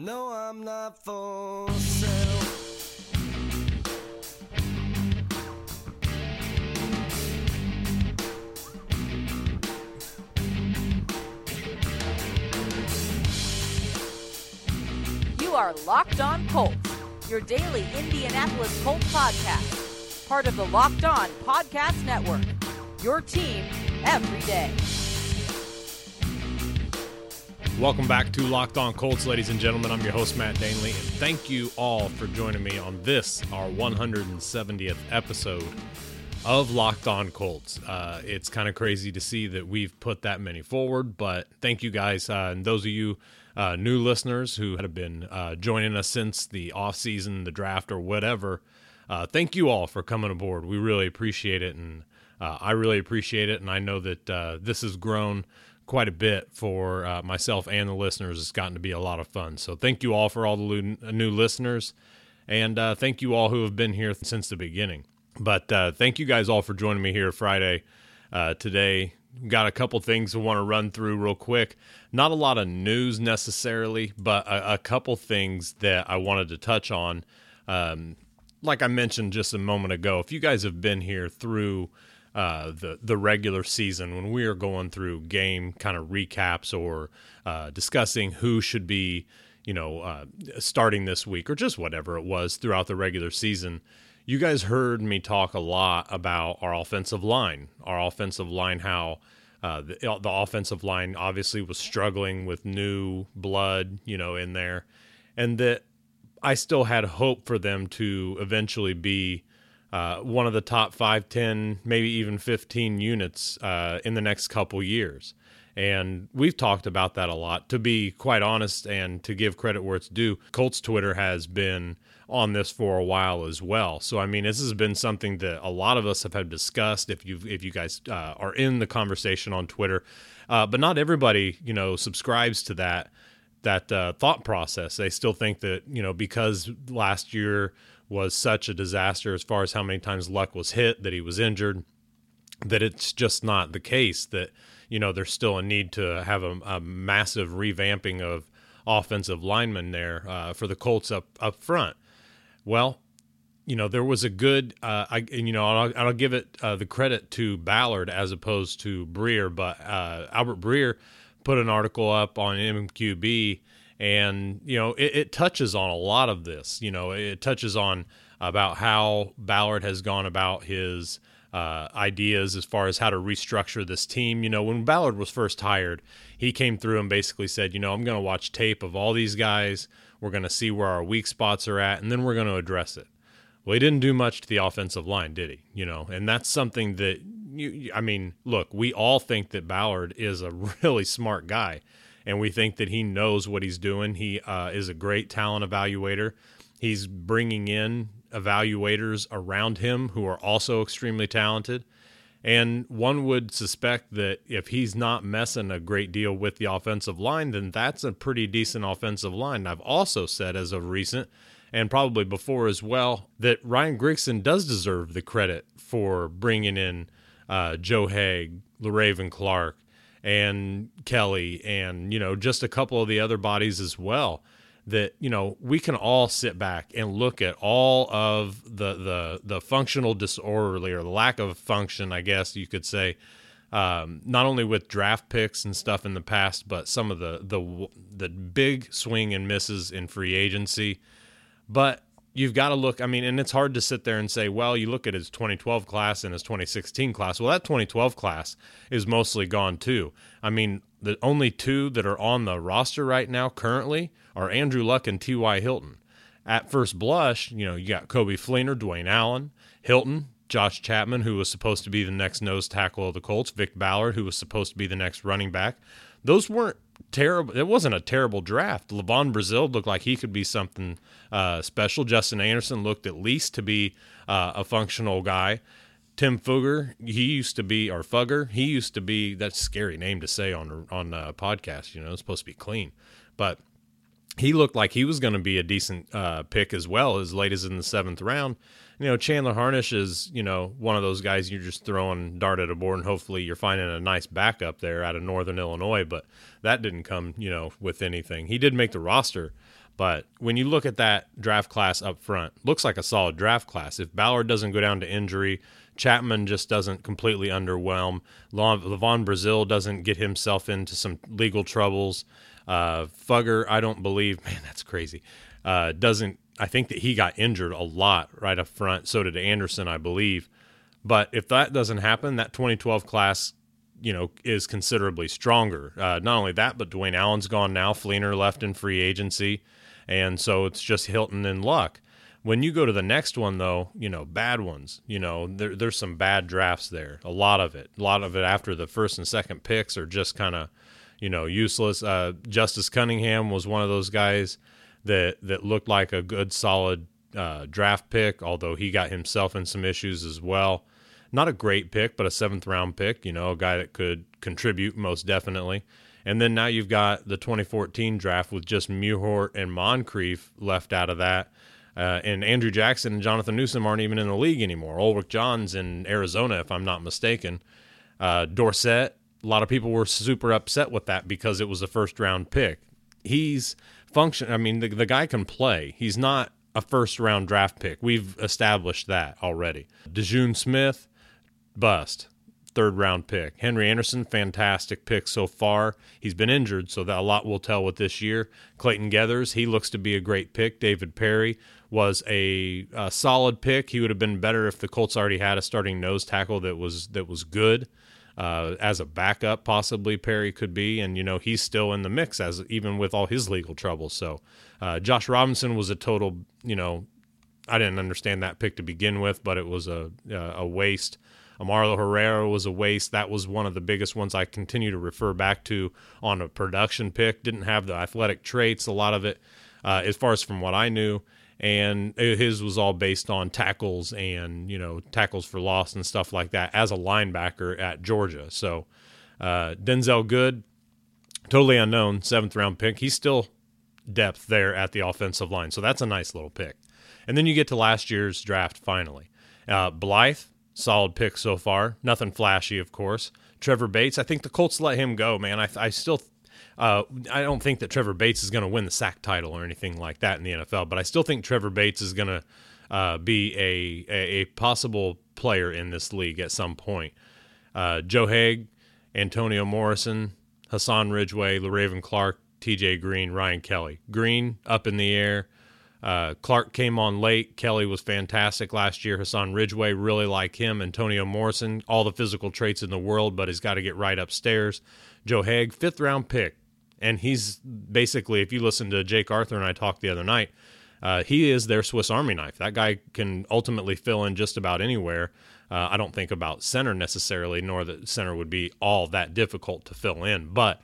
No, I'm not for sale. You are Locked On Colts, your daily Indianapolis Colts podcast, part of the Locked On Podcast Network. Your team every day. Welcome back to Locked On Colts, ladies and gentlemen. I'm your host, Matt Danley, and thank you all for joining me on this, our 170th episode of Locked On Colts. Uh, it's kind of crazy to see that we've put that many forward, but thank you guys. Uh, and those of you uh, new listeners who have been uh, joining us since the offseason, the draft, or whatever, uh, thank you all for coming aboard. We really appreciate it, and uh, I really appreciate it. And I know that this has grown quite a bit for uh, myself and the listeners. It's gotten to be a lot of fun. So thank you all for all the new listeners, and uh, thank you all who have been here since the beginning. But uh, thank you guys all for joining me here Friday uh, today. Got a couple things I want to run through real quick. Not a lot of news necessarily, but a, a couple things that I wanted to touch on. Um, like I mentioned just a moment ago, if you guys have been here through uh, the the regular season when we are going through game kind of recaps or uh, discussing who should be you know uh, starting this week or just whatever it was throughout the regular season. You guys heard me talk a lot about our offensive line, our offensive line, how uh, the, the offensive line obviously was struggling with new blood, you know, in there, and that I still had hope for them to eventually be uh, one of the top five, ten, maybe even 15 units uh, in the next couple years. And we've talked about that a lot. To be quite honest and to give credit where it's due, Colts Twitter has been on this for a while as well. So I mean, this has been something that a lot of us have had discussed. If you if you guys uh, are in the conversation on Twitter, uh, but not everybody you know subscribes to that that uh, thought process. They still think that you know because last year was such a disaster as far as how many times Luck was hit, that he was injured, that it's just not the case. That you know there's still a need to have a, a massive revamping of offensive linemen there uh, for the Colts up up front. Well, you know there was a good, uh, I you know I'll, I'll give it uh, the credit to Ballard as opposed to Breer, but uh, Albert Breer put an article up on MMQB and you know it, it, touches on a lot of this you know it touches on about how ballard has gone about his uh, ideas as far as how to restructure this team. You know when ballard was first hired he came through and basically said you know i'm going to watch tape of all these guys. We're going to see where our weak spots are at and then we're going to address it. Well he didn't do much to the offensive line did he? You know and that's something that you i mean look we all think that ballard is a really smart guy and we think that he knows what he's doing. He uh, is a great talent evaluator. He's bringing in evaluators around him who are also extremely talented. And one would suspect that if he's not messing a great deal with the offensive line, then that's a pretty decent offensive line. I've also said as of recent, and probably before as well, that Ryan Grigson does deserve the credit for bringing in uh, Joe Haeg, Le'Raven Clark, and Kelly and you know just a couple of the other bodies as well that you know we can all sit back and look at all of the the the functional disorderly or the lack of function I guess you could say um, not only with draft picks and stuff in the past but some of the the the big swing and misses in free agency. But you've got to look. I mean, and it's hard to sit there and say, well, you look at his 2012 class and his 2016 class. Well, that 2012 class is mostly gone too. I mean, the only two that are on the roster right now currently are Andrew Luck and T.Y. Hilton. At first blush, you know, you got Coby Fleener, Dwayne Allen, Hilton, Josh Chapman, who was supposed to be the next nose tackle of the Colts, Vic Ballard, who was supposed to be the next running back. Those weren't terrible. It wasn't a terrible draft. LaVon Brazill looked like he could be something uh, special. Justin Anderson looked at least to be uh, a functional guy. Tim Fugger, he used to be, or Fugger, he used to be. That's a scary name to say on on a podcast. You know, it's supposed to be clean, but he looked like he was going to be a decent uh, pick as well, as late as in the seventh round you know, Chandler Harnish is, you know, one of those guys you're just throwing dart at a board and hopefully you're finding a nice backup there out of Northern Illinois, but that didn't come, you know, with anything. He did make the roster, But when you look at that draft class up front, looks like a solid draft class. If Ballard doesn't go down to injury, Chapman just doesn't completely underwhelm. LaVon Brazill doesn't get himself into some legal troubles. Uh, Fugger, I don't believe. Man, that's crazy. Uh, doesn't. I think that he got injured a lot right up front. So did Anderson, I believe. But if that doesn't happen, that 2012 class, you know, is considerably stronger. Uh, not only that, but Dwayne Allen's gone now. Fleener left in free agency, and so it's just Hilton and Luck. When you go to the next one, though, you know, bad ones. You know, there, there's some bad drafts there. A lot of it. A lot of it after the first and second picks are just kind of, you know, useless. Uh, Justice Cunningham was one of those guys that that looked like a good, solid uh, draft pick, although he got himself in some issues as well. Not a great pick, but a seventh round pick, you know, a guy that could contribute most definitely. And then now you've got the 2014 draft with just Mewhort and Moncrief left out of that. Uh, and Andrew Jackson and Jonathan Newsome aren't even in the league anymore. Ulrich John's in Arizona, if I'm not mistaken. Uh, Dorsett, a lot of people were super upset with that because it was a first round pick. He's function. I mean, the, the guy can play. He's not a first round draft pick. We've established that already. D'Joun Smith, bust. Third round pick. Henry Anderson, fantastic pick so far. He's been injured, so that a lot will tell with this year. Clayton Geathers, he looks to be a great pick. David Parry was a, a solid pick. He would have been better if the Colts already had a starting nose tackle that was that was good. Uh, as a backup, possibly Parry could be, and you know he's still in the mix as even with all his legal troubles. So, uh, Josh Robinson was a total, you know, I didn't understand that pick to begin with, but it was a a waste. Amarlo Herrera was a waste. That was one of the biggest ones I continue to refer back to on a production pick. Didn't have the athletic traits, a lot of it, uh, as far as from what I knew. And his was all based on tackles and, you know, tackles for loss and stuff like that as a linebacker at Georgia. So uh, Denzelle Good, totally unknown, seventh round pick. He's still depth there at the offensive line. So that's a nice little pick. And then you get to last year's draft finally. Uh, Blythe, solid pick so far. Nothing flashy, of course. Trevor Bates, I think the Colts let him go, man. I, I still, uh, I don't think that Trevor Bates is going to win the sack title or anything like that in the NFL, but I still think Trevor Bates is going to uh, be a, a, a possible player in this league at some point. Uh, Joe Haeg, Antonio Morrison, Hassan Ridgeway, Le'Raven Clark, T.J. Green, Ryan Kelly. Green up in the air. Uh, Clark came on late. Kelly was fantastic last year. Hassan Ridgeway, really like him. Antonio Morrison, all the physical traits in the world, but he's got to get right upstairs. Joe Haeg, fifth round pick. And he's basically, if you listen to Jake Arthur and I talked the other night, uh, he is their Swiss Army knife. That guy can ultimately fill in just about anywhere. Uh, I don't think about center necessarily, nor that center would be all that difficult to fill in. But,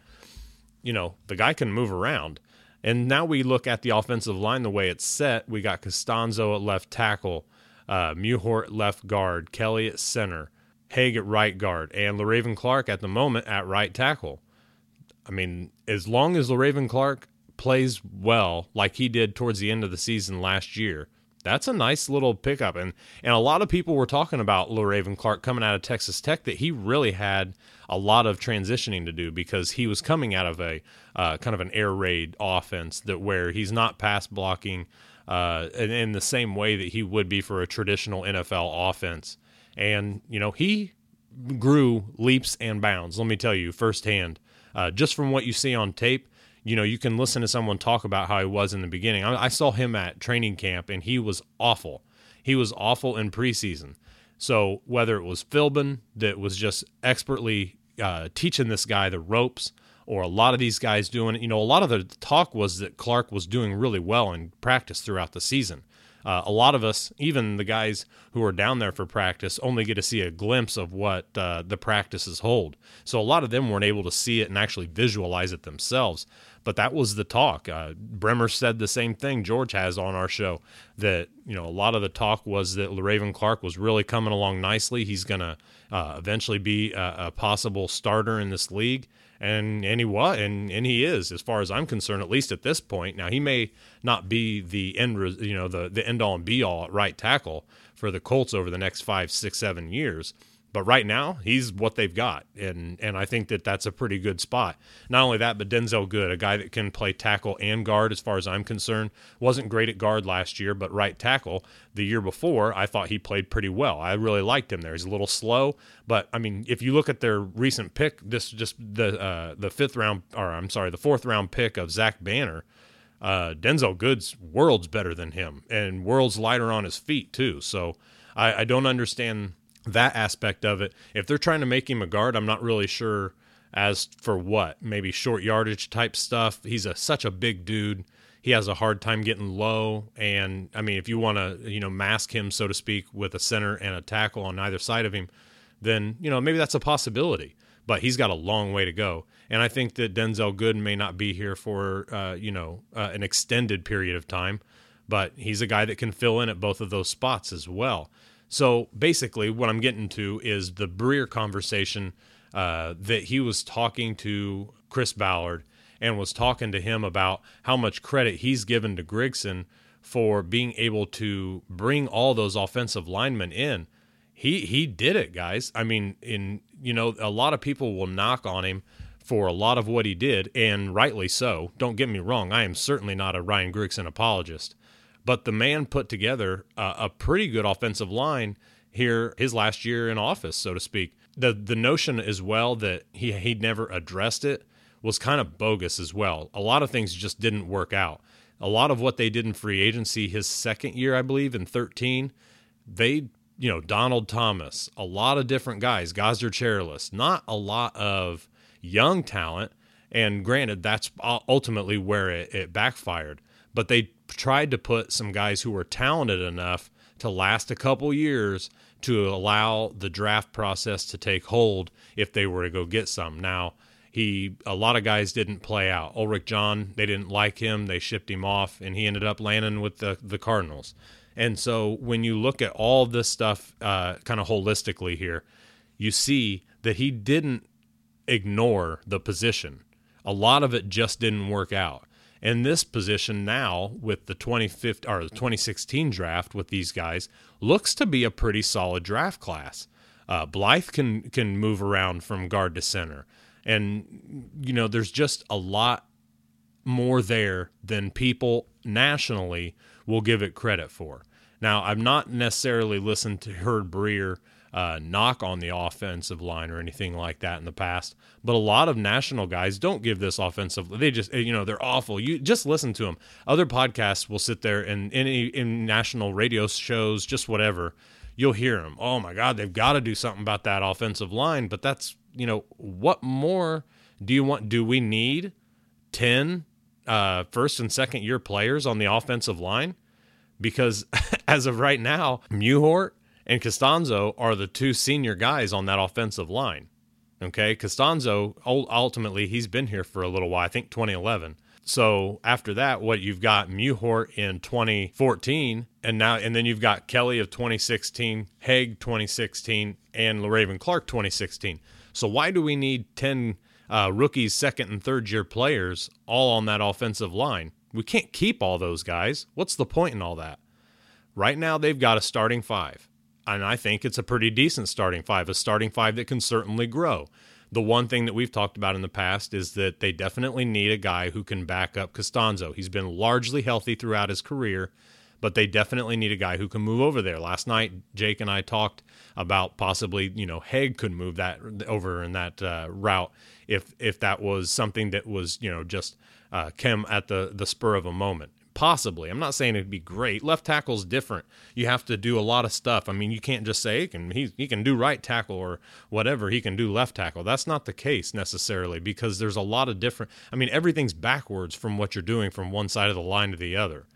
you know, the guy can move around. And now we look at the offensive line the way it's set. We got Castonzo at left tackle, uh, Mewhort left guard, Kelly at center, Haeg at right guard, and Le'Raven Clark at the moment at right tackle. I mean, as long as Le'Raven Clark plays well, like he did towards the end of the season last year, that's a nice little pickup. And and a lot of people were talking about Le'Raven Clark coming out of Texas Tech that he really had a lot of transitioning to do because he was coming out of a uh, kind of an air raid offense that where he's not pass blocking uh, in, in the same way that he would be for a traditional NFL offense. And you know he grew leaps and bounds. Let me tell you firsthand, uh, just from what you see on tape. You know, you can listen to someone talk about how he was in the beginning. I, I saw him at training camp, and he was awful. He was awful in preseason. So whether it was Philbin that was just expertly uh, teaching this guy the ropes, or a lot of these guys doing it, you know, a lot of the talk was that Clark was doing really well in practice throughout the season. Uh, a lot of us, even the guys who are down there for practice, only get to see a glimpse of what uh, the practices hold. So a lot of them weren't able to see it and actually visualize it themselves. But that was the talk. Uh, Bremer said the same thing George has on our show that you know a lot of the talk was that Raven Clark was really coming along nicely. He's going to uh, eventually be a, a possible starter in this league and and he was and and he is as far as I'm concerned at least at this point now he may not be the end you know the the end all and be all right tackle for the Colts over the next five six seven years But right now, he's what they've got, and and I think that that's a pretty good spot. Not only that, but Denzelle Good, a guy that can play tackle and guard, as far as I'm concerned, wasn't great at guard last year, but right tackle the year before, I thought he played pretty well. I really liked him there. He's a little slow, but I mean, if you look at their recent pick, this just the uh, the fifth round, or I'm sorry, the fourth round pick of Zach Banner. Uh, Denzelle Good's worlds better than him, and worlds lighter on his feet too. So I, I don't understand that aspect of it. If they're trying to make him a guard, I'm not really sure as for what. Maybe short yardage type stuff. He's a such a big dude. He has a hard time getting low, and I mean, if you want to, you know, mask him so to speak with a center and a tackle on either side of him, then you know maybe that's a possibility. But he's got a long way to go, and I think that Denzelle Good may not be here for uh, you know uh, an extended period of time, but he's a guy that can fill in at both of those spots as well. So basically, what I'm getting to is the Breer conversation uh, that he was talking to Chris Ballard and was talking to him about how much credit he's given to Grigson for being able to bring all those offensive linemen in. He he did it, guys. I mean, in you know, a lot of people will knock on him for a lot of what he did, and rightly so. Don't get me wrong. I am certainly not a Ryan Grigson apologist. But the man put together a, a pretty good offensive line here his last year in office, so to speak. The the notion as well that he he'd never addressed it was kind of bogus as well. A lot of things just didn't work out. A lot of what they did in free agency his second year, I believe, in 13, they, you know, Donald Thomas, a lot of different guys, Gosder Cherilus, not a lot of young talent. And granted, that's ultimately where it, it backfired. But they tried to put some guys who were talented enough to last a couple years to allow the draft process to take hold if they were to go get some. Now, he a lot of guys didn't play out. Ulrich John, they didn't like him, they shipped him off, and he ended up landing with the the Cardinals. And so when you look at all this stuff uh, kind of holistically here, you see that he didn't ignore the position. A lot of it just didn't work out. And this position now with the 2015 or the 2016 draft with these guys looks to be a pretty solid draft class. Uh, Blythe can can move around from guard to center, and you know there's just a lot more there than people nationally will give it credit for. Now, I've not necessarily listened to heard Breer uh, knock on the offensive line or anything like that in the past. But a lot of national guys don't give this offensive. They just you know they're awful. You just listen to them. Other podcasts will sit there and in in national radio shows, just whatever. You'll hear them. Oh my God, they've got to do something about that offensive line. But that's you know what more do you want? Do we need ten uh, first and second year players on the offensive line? Because as of right now, Mewhort and Castonzo are the two senior guys on that offensive line. Okay, Castonzo ultimately he's been here for a little while. I think 2011. So after that, what you've got Mewhort in 2014, and now and then you've got Kelly of 2016, Haeg 2016, and Le'Raven Clark 2016. So why do we need 10 uh, rookies, second and third year players all on that offensive line? We can't keep all those guys. What's the point in all that? Right now, they've got a starting five and I think it's a pretty decent starting five, a starting five that can certainly grow. The one thing that we've talked about in the past is that they definitely need a guy who can back up Castonzo. He's been largely healthy throughout his career, but they definitely need a guy who can move over there. Last night, Jake and I talked about possibly, you know, Haeg could move that over in that uh, route if if that was something that was, you know, just uh, came at the the spur of a moment. Possibly. I'm not saying it'd be great. Left tackle's different. You have to do a lot of stuff. I mean, you can't just say he can, he, he can do right tackle or whatever. He can do left tackle. That's not the case necessarily because there's a lot of different. I mean, everything's backwards from what you're doing from one side of the line to the other.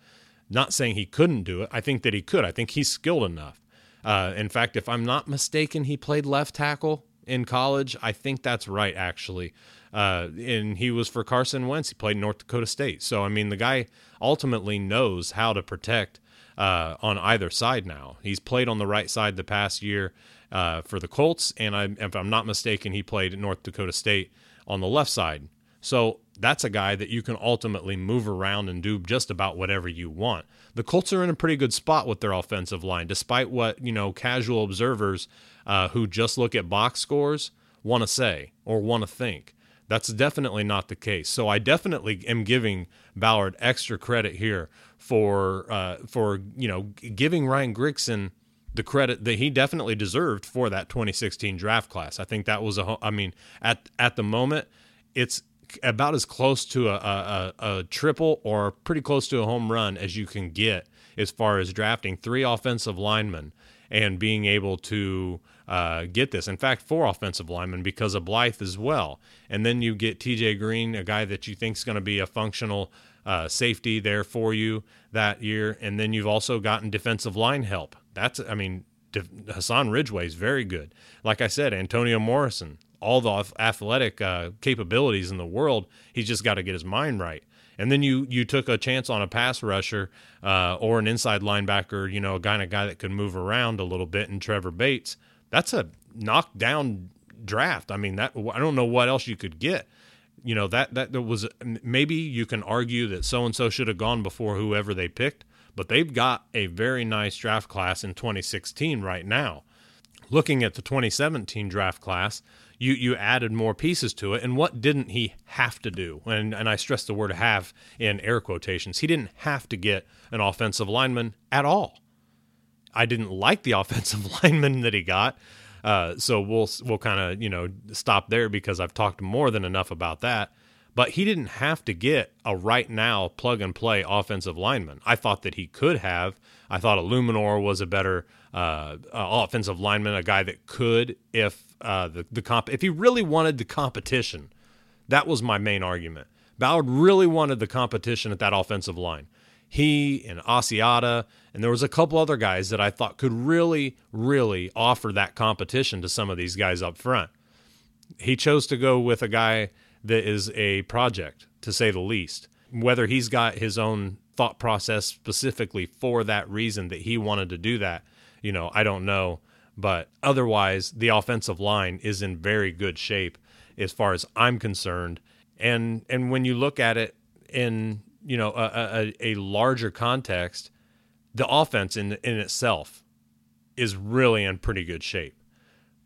Not saying he couldn't do it. I think that he could. I think he's skilled enough. Uh, in fact, if I'm not mistaken, he played left tackle in college. I think that's right, actually. Uh, and he was for Carson Wentz. He played North Dakota State. So I mean, the guy ultimately knows how to protect uh, on either side. Now he's played on the right side the past year uh, for the Colts, and I, if I'm not mistaken, he played at North Dakota State on the left side. So that's a guy that you can ultimately move around and do just about whatever you want. The Colts are in a pretty good spot with their offensive line, despite what you know casual observers uh, who just look at box scores want to say or want to think. That's definitely not the case. So I definitely am giving Ballard extra credit here for uh, for you know giving Ryan Grigson the credit that he definitely deserved for that 2016 draft class. I think that was a I mean at at the moment it's about as close to a, a, a, triple or pretty close to a home run as you can get as far as drafting three offensive linemen and being able to uh, get this. In fact, four offensive linemen because of Blythe as well. And then you get TJ Green, a guy that you think is going to be a functional uh, safety there for you that year. And then you've also gotten defensive line help. That's, I mean, Hassan Ridgeway is very good. Like I said, Antonio Morrison, all the athletic uh, capabilities in the world. He's just got to get his mind right. And then you you took a chance on a pass rusher uh, or an inside linebacker, you know, a kind of guy that could move around a little bit, and Trevor Bates. That's a knockdown draft. I mean, that I don't know what else you could get. You know that that was maybe you can argue that so and so should have gone before whoever they picked, but they've got a very nice draft class in 2016 right now. Looking at the 2017 draft class, you you added more pieces to it. And what didn't he have to do? And and I stress the word "have" in air quotations. He didn't have to get an offensive lineman at all. I didn't like the offensive lineman that he got. Uh, so we'll we'll kind of you know stop there because I've talked more than enough about that. But he didn't have to get a right now plug and play offensive lineman. I thought that he could have. I thought Eluemunor was a better uh, uh, offensive lineman, a guy that could, if uh, the the comp, if he really wanted the competition, that was my main argument. Ballard really wanted the competition at that offensive line. He and Asiata, and there was a couple other guys that I thought could really, really offer that competition to some of these guys up front. He chose to go with a guy that is a project, to say the least. Whether he's got his own thought process specifically for that reason that he wanted to do that, you know, I don't know. But otherwise, the offensive line is in very good shape as far as I'm concerned. And and when you look at it in you know a, a, a larger context, the offense in in itself is really in pretty good shape.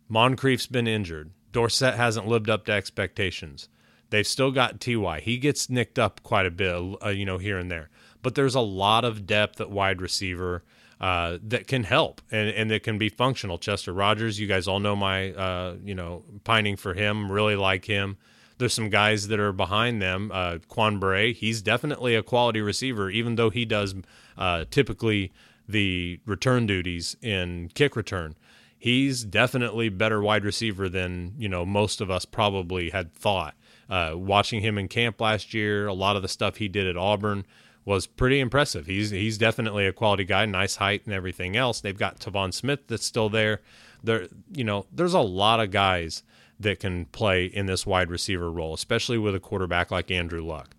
Moncrief's been injured. Dorsett hasn't lived up to expectations. They've still got Ty. He gets nicked up quite a bit, uh, you know, here and there. But there's a lot of depth at wide receiver uh, that can help and, and that can be functional. Chester Rogers, you guys all know my, uh, you know, pining for him, really like him. There's some guys that are behind them. Uh, Quan Bray, he's definitely a quality receiver, even though he does uh, typically the return duties in kick return. He's definitely better wide receiver than you know most of us probably had thought. Uh, watching him in camp last year, a lot of the stuff he did at Auburn, was pretty impressive. He's he's definitely a quality guy, nice height and everything else. They've got Tevaun Smith that's still there. There, you know, there's a lot of guys that can play in this wide receiver role, especially with a quarterback like Andrew Luck.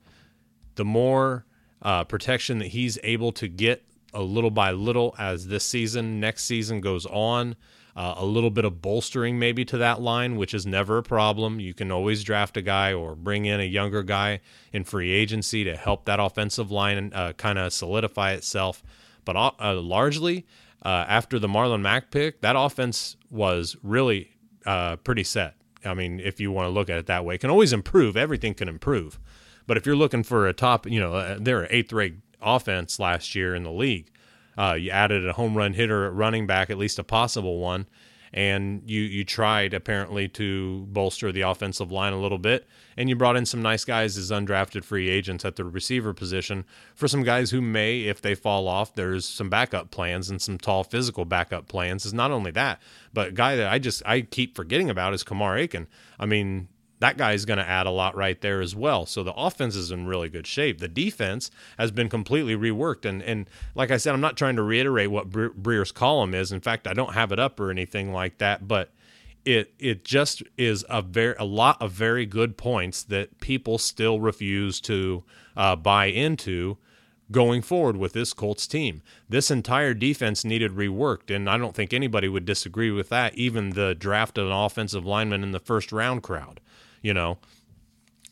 The more uh, protection that he's able to get a little by little as this season, next season goes on, uh, a little bit of bolstering maybe to that line, which is never a problem. You can always draft a guy or bring in a younger guy in free agency to help that offensive line uh, kind of solidify itself. But uh, largely, uh, after the Marlon Mack pick, that offense was really uh, pretty set. I mean, if you want to look at it that way, can always improve. Everything can improve. But if you're looking for a top, you know, they're an eighth rate offense last year in the league. Uh, you added a home run hitter at running back, at least a possible one, and you you tried apparently to bolster the offensive line a little bit, and you brought in some nice guys as undrafted free agents at the receiver position for some guys who may, if they fall off, there's some backup plans and some tall physical backup plans. Is not only that, but guy that I just I keep forgetting about is Kamar Aiken. I mean, that guy's going to add a lot right there as well. So the offense is in really good shape. The defense has been completely reworked, and and like I said, I'm not trying to reiterate what Breer's column is. In fact, I don't have it up or anything like that, but it it just is a very a lot of very good points that people still refuse to uh, buy into going forward with this Colts team. This entire defense needed reworked, and I don't think anybody would disagree with that. Even the draft of an offensive lineman in the first round crowd you know.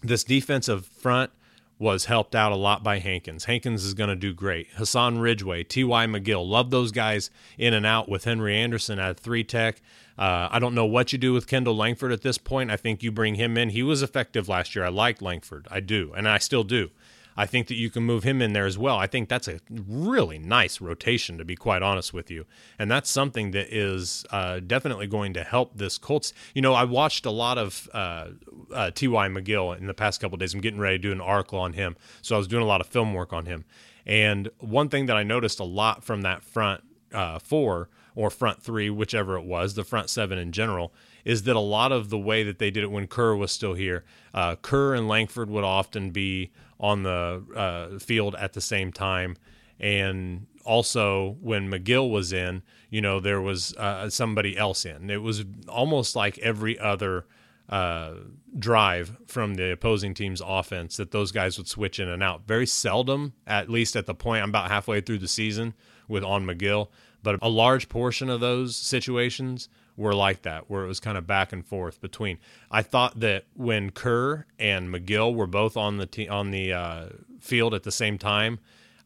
this defensive front was helped out a lot by Hankins. Hankins is going to do great. Hassan Ridgeway, T.Y. McGill, love those guys in and out with Henry Anderson at three tech. Uh, I don't know what you do with Kendall Langford at this point. I think you bring him in. He was effective last year. I liked Langford. I do, and I still do. I think that you can move him in there as well. I think that's a really nice rotation, to be quite honest with you. And that's something that is uh, definitely going to help this Colts. You know, I watched a lot of uh, uh, T.Y. McGill in the past couple days. I'm getting ready to do an article on him. So I was doing a lot of film work on him. And one thing that I noticed a lot from that front uh, four or front three, whichever it was, the front seven in general, is that a lot of the way that they did it when Kerr was still here, uh, Kerr and Langford would often be on the uh, field at the same time. And also, when McGill was in, you know, there was uh, somebody else in. It was almost like every other uh, drive from the opposing team's offense that those guys would switch in and out. Very seldom, at least at the point I'm about halfway through the season with on McGill, but a large portion of those situations were like that, where it was kind of back and forth between. I thought that when Kerr and McGill were both on the te- on the uh, field at the same time,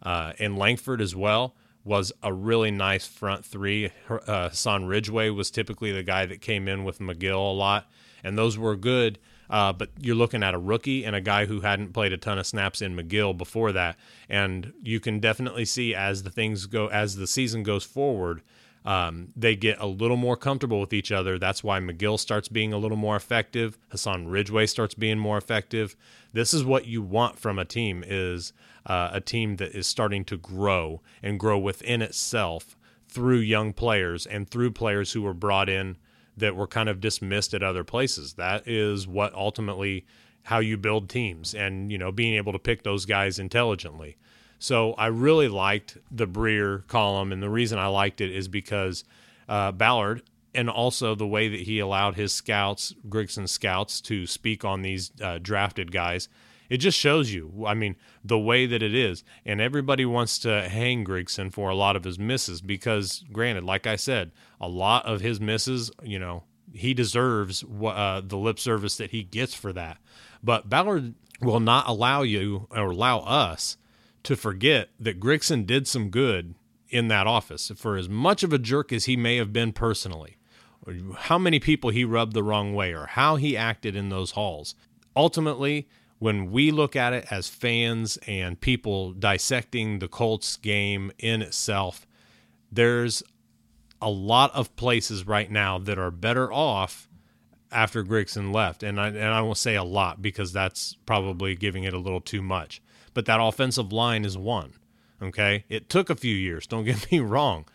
uh, and Langford as well was a really nice front three. Uh, Hassan Ridgeway was typically the guy that came in with McGill a lot, and those were good. Uh, but you're looking at a rookie and a guy who hadn't played a ton of snaps in McGill before that, and you can definitely see as the things go as the season goes forward um, they get a little more comfortable with each other. That's why McGill starts being a little more effective. Hassan Ridgeway starts being more effective. This is what you want from a team is uh, a team that is starting to grow and grow within itself through young players and through players who were brought in that were kind of dismissed at other places. That is what ultimately how you build teams and you know being able to pick those guys intelligently. So I really liked the Breer column, and the reason I liked it is because uh, Ballard and also the way that he allowed his scouts, Grigson scouts, to speak on these uh, drafted guys. It just shows you, I mean, the way that it is. And everybody wants to hang Grigson for a lot of his misses because, granted, like I said, a lot of his misses, you know, he deserves uh, the lip service that he gets for that. But Ballard will not allow you or allow us to forget that Grigson did some good in that office. For as much of a jerk as he may have been personally, how many people he rubbed the wrong way, or how he acted in those halls. Ultimately, when we look at it as fans and people dissecting the Colts game in itself, there's a lot of places right now that are better off after Grigson left. And I, and I won't say a lot because that's probably giving it a little too much but that offensive line is one. Okay. It took a few years, don't get me wrong,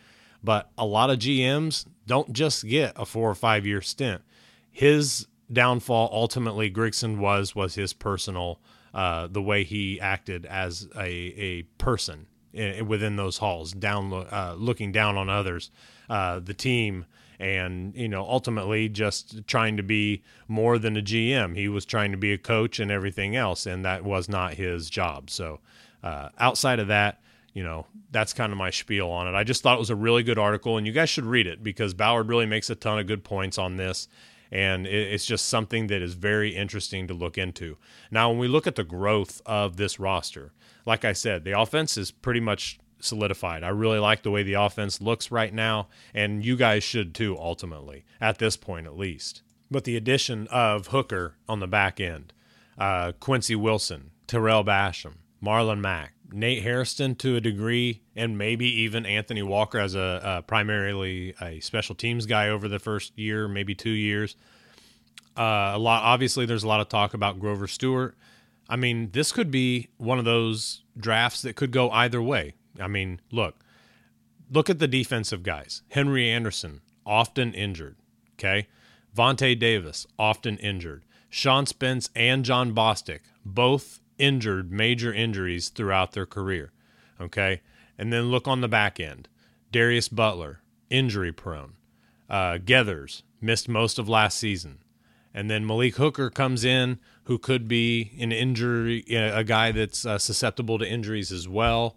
but a lot of GMs don't just get a four or five year stint. His downfall ultimately, Grigson was, was his personal, uh, the way he acted as a, a person in, within those halls, down, uh, looking down on others, uh, the team, and you know ultimately just trying to be more than a GM. He was trying to be a coach and everything else, and that was not his job. So uh, outside of that, you know that's kind of my spiel on it. I just thought it was a really good article, and you guys should read it because Ballard really makes a ton of good points on this. And it's just something that is very interesting to look into. Now, when we look at the growth of this roster, like I said, the offense is pretty much solidified. I really like the way the offense looks right now, and you guys should too, ultimately, at this point at least. But the addition of Hooker on the back end, uh, Quincy Wilson, Tarell Basham, Marlon Mack, Nate Hairston to a degree, and maybe even Anthony Walker as a, a primarily a special teams guy over the first year, maybe two years. Uh, a lot. Obviously, there's a lot of talk about Grover Stewart. I mean, this could be one of those drafts that could go either way. I mean, look, look at the defensive guys. Henry Anderson, often injured. Okay. Vontae Davis, often injured. Sean Spence and Jon Bostic, both injured, major injuries throughout their career. Okay. And then look on the back end. Darius Butler, injury prone. Uh, Geathers, missed most of last season. And then Malik Hooker comes in, who could be an injury, a guy that's uh, susceptible to injuries as well.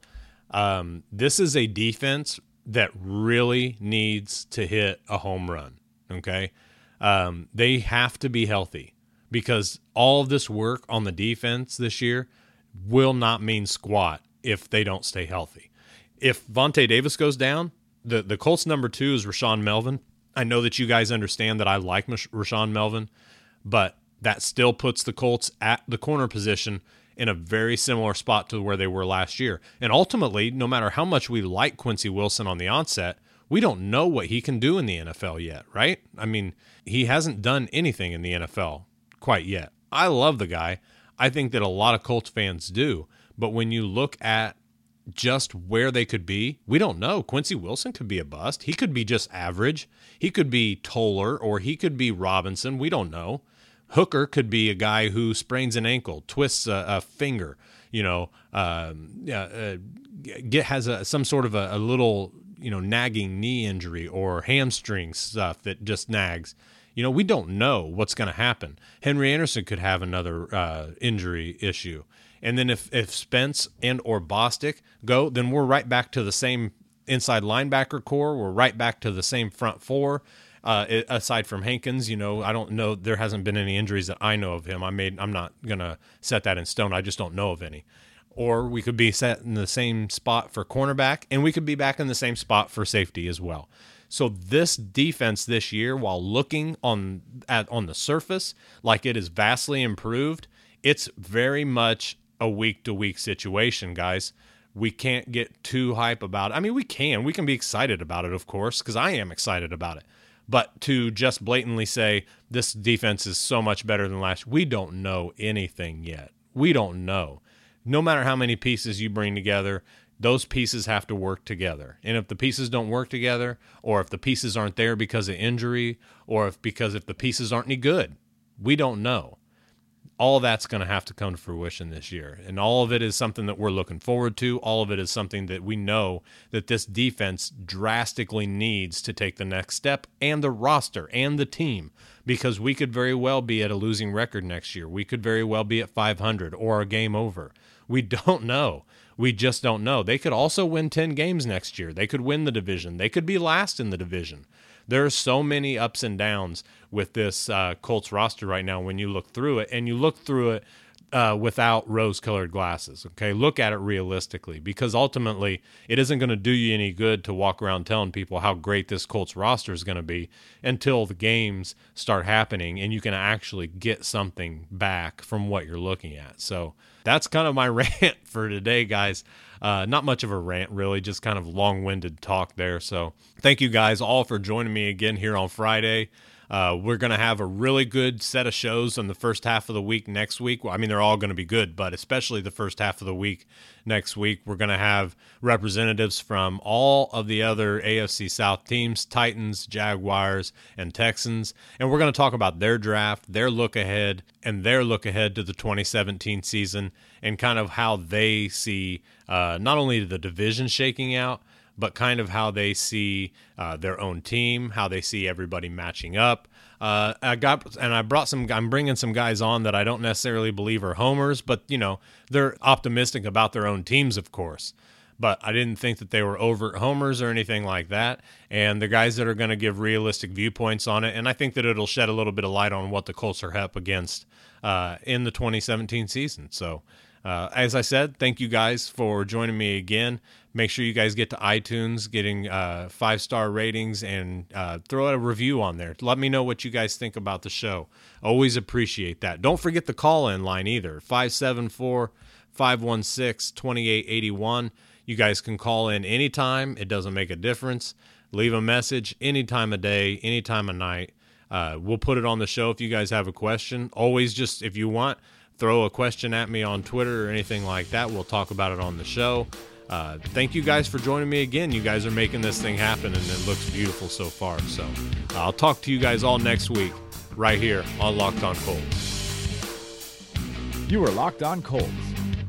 Um, this is a defense that really needs to hit a home run. Okay. Um, they have to be healthy because all of this work on the defense this year will not mean squat if they don't stay healthy. If Vontae Davis goes down, the, the Colts number two is Rashaan Melvin. I know that you guys understand that I like Rashaan Melvin, but that still puts the Colts at the corner position in a very similar spot to where they were last year. And ultimately, no matter how much we like Quincy Wilson on the onset, we don't know what he can do in the NFL yet, right? I mean, he hasn't done anything in the NFL quite yet. I love the guy. I think that a lot of Colts fans do. But when you look at just where they could be, we don't know. Quincy Wilson could be a bust. He could be just average. He could be Toler or he could be Robinson. We don't know. Hooker could be a guy who sprains an ankle, twists a, a finger, you know, um, uh, get has a, some sort of a, a little you know nagging knee injury or hamstring stuff that just nags. You know, we don't know what's going to happen. Henry Anderson could have another uh, injury issue, and then if if Spence and or Bostic go, then we're right back to the same inside linebacker core. We're right back to the same front four. Uh, aside from Hankins, you know, I don't know. There hasn't been any injuries that I know of him. I made. I'm not gonna set that in stone. I just don't know of any. Or we could be set in the same spot for cornerback, and we could be back in the same spot for safety as well. So this defense this year, while looking on at on the surface like it is vastly improved, it's very much a week to week situation, guys. We can't get too hype about it. I mean, we can. We can be excited about it, of course, because I am excited about it. But to just blatantly say this defense is so much better than last, we don't know anything yet. We don't know. No matter how many pieces you bring together, those pieces have to work together. And if the pieces don't work together, or if the pieces aren't there because of injury, or if because if the pieces aren't any good, we don't know all that's going to have to come to fruition this year. And all of it is something that we're looking forward to. All of it is something that we know that this defense drastically needs to take the next step and the roster and the team because we could very well be at a losing record next year. We could very well be at 500 or a game over. We don't know. We just don't know. They could also win 10 games next year. They could win the division. They could be last in the division. There are so many ups and downs with this uh, Colts roster right now when you look through it, and you look through it uh, without rose colored glasses. Okay, look at it realistically because ultimately it isn't going to do you any good to walk around telling people how great this Colts roster is going to be until the games start happening and you can actually get something back from what you're looking at. So that's kind of my rant for today, guys. Uh, not much of a rant, really, just kind of long winded talk there. So, thank you guys all for joining me again here on Friday. Uh, we're going to have a really good set of shows in the first half of the week next week. Well, I mean, they're all going to be good, but especially the first half of the week next week. We're going to have representatives from all of the other AFC South teams Titans, Jaguars, and Texans. And we're going to talk about their draft, their look ahead, and their look ahead to the 2017 season and kind of how they see uh, not only the division shaking out, but kind of how they see uh, their own team, how they see everybody matching up. Uh, I got and I brought some. I'm bringing some guys on that I don't necessarily believe are homers, but you know they're optimistic about their own teams, of course. But I didn't think that they were overt homers or anything like that. And the guys that are going to give realistic viewpoints on it, and I think that it'll shed a little bit of light on what the Colts are up against uh, in the 2017 season. So uh, as I said, thank you guys for joining me again. Make sure you guys get to iTunes, getting uh, five star ratings, and uh, throw a review on there. Let me know what you guys think about the show. Always appreciate that. Don't forget the call in line either 574 516 2881. You guys can call in anytime, it doesn't make a difference. Leave a message any time of day, any time of night. Uh, we'll put it on the show if you guys have a question. Always just, if you want, throw a question at me on Twitter or anything like that. We'll talk about it on the show. Uh, thank you guys for joining me again. You guys are making this thing happen, and it looks beautiful so far. So uh, I'll talk to you guys all next week, right here on Locked On Colts. You are Locked On Colts,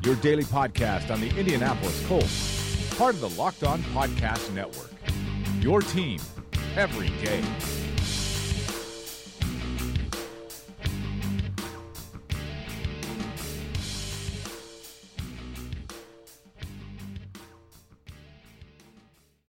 your daily podcast on the Indianapolis Colts, part of the Locked On Podcast Network. Your team every day.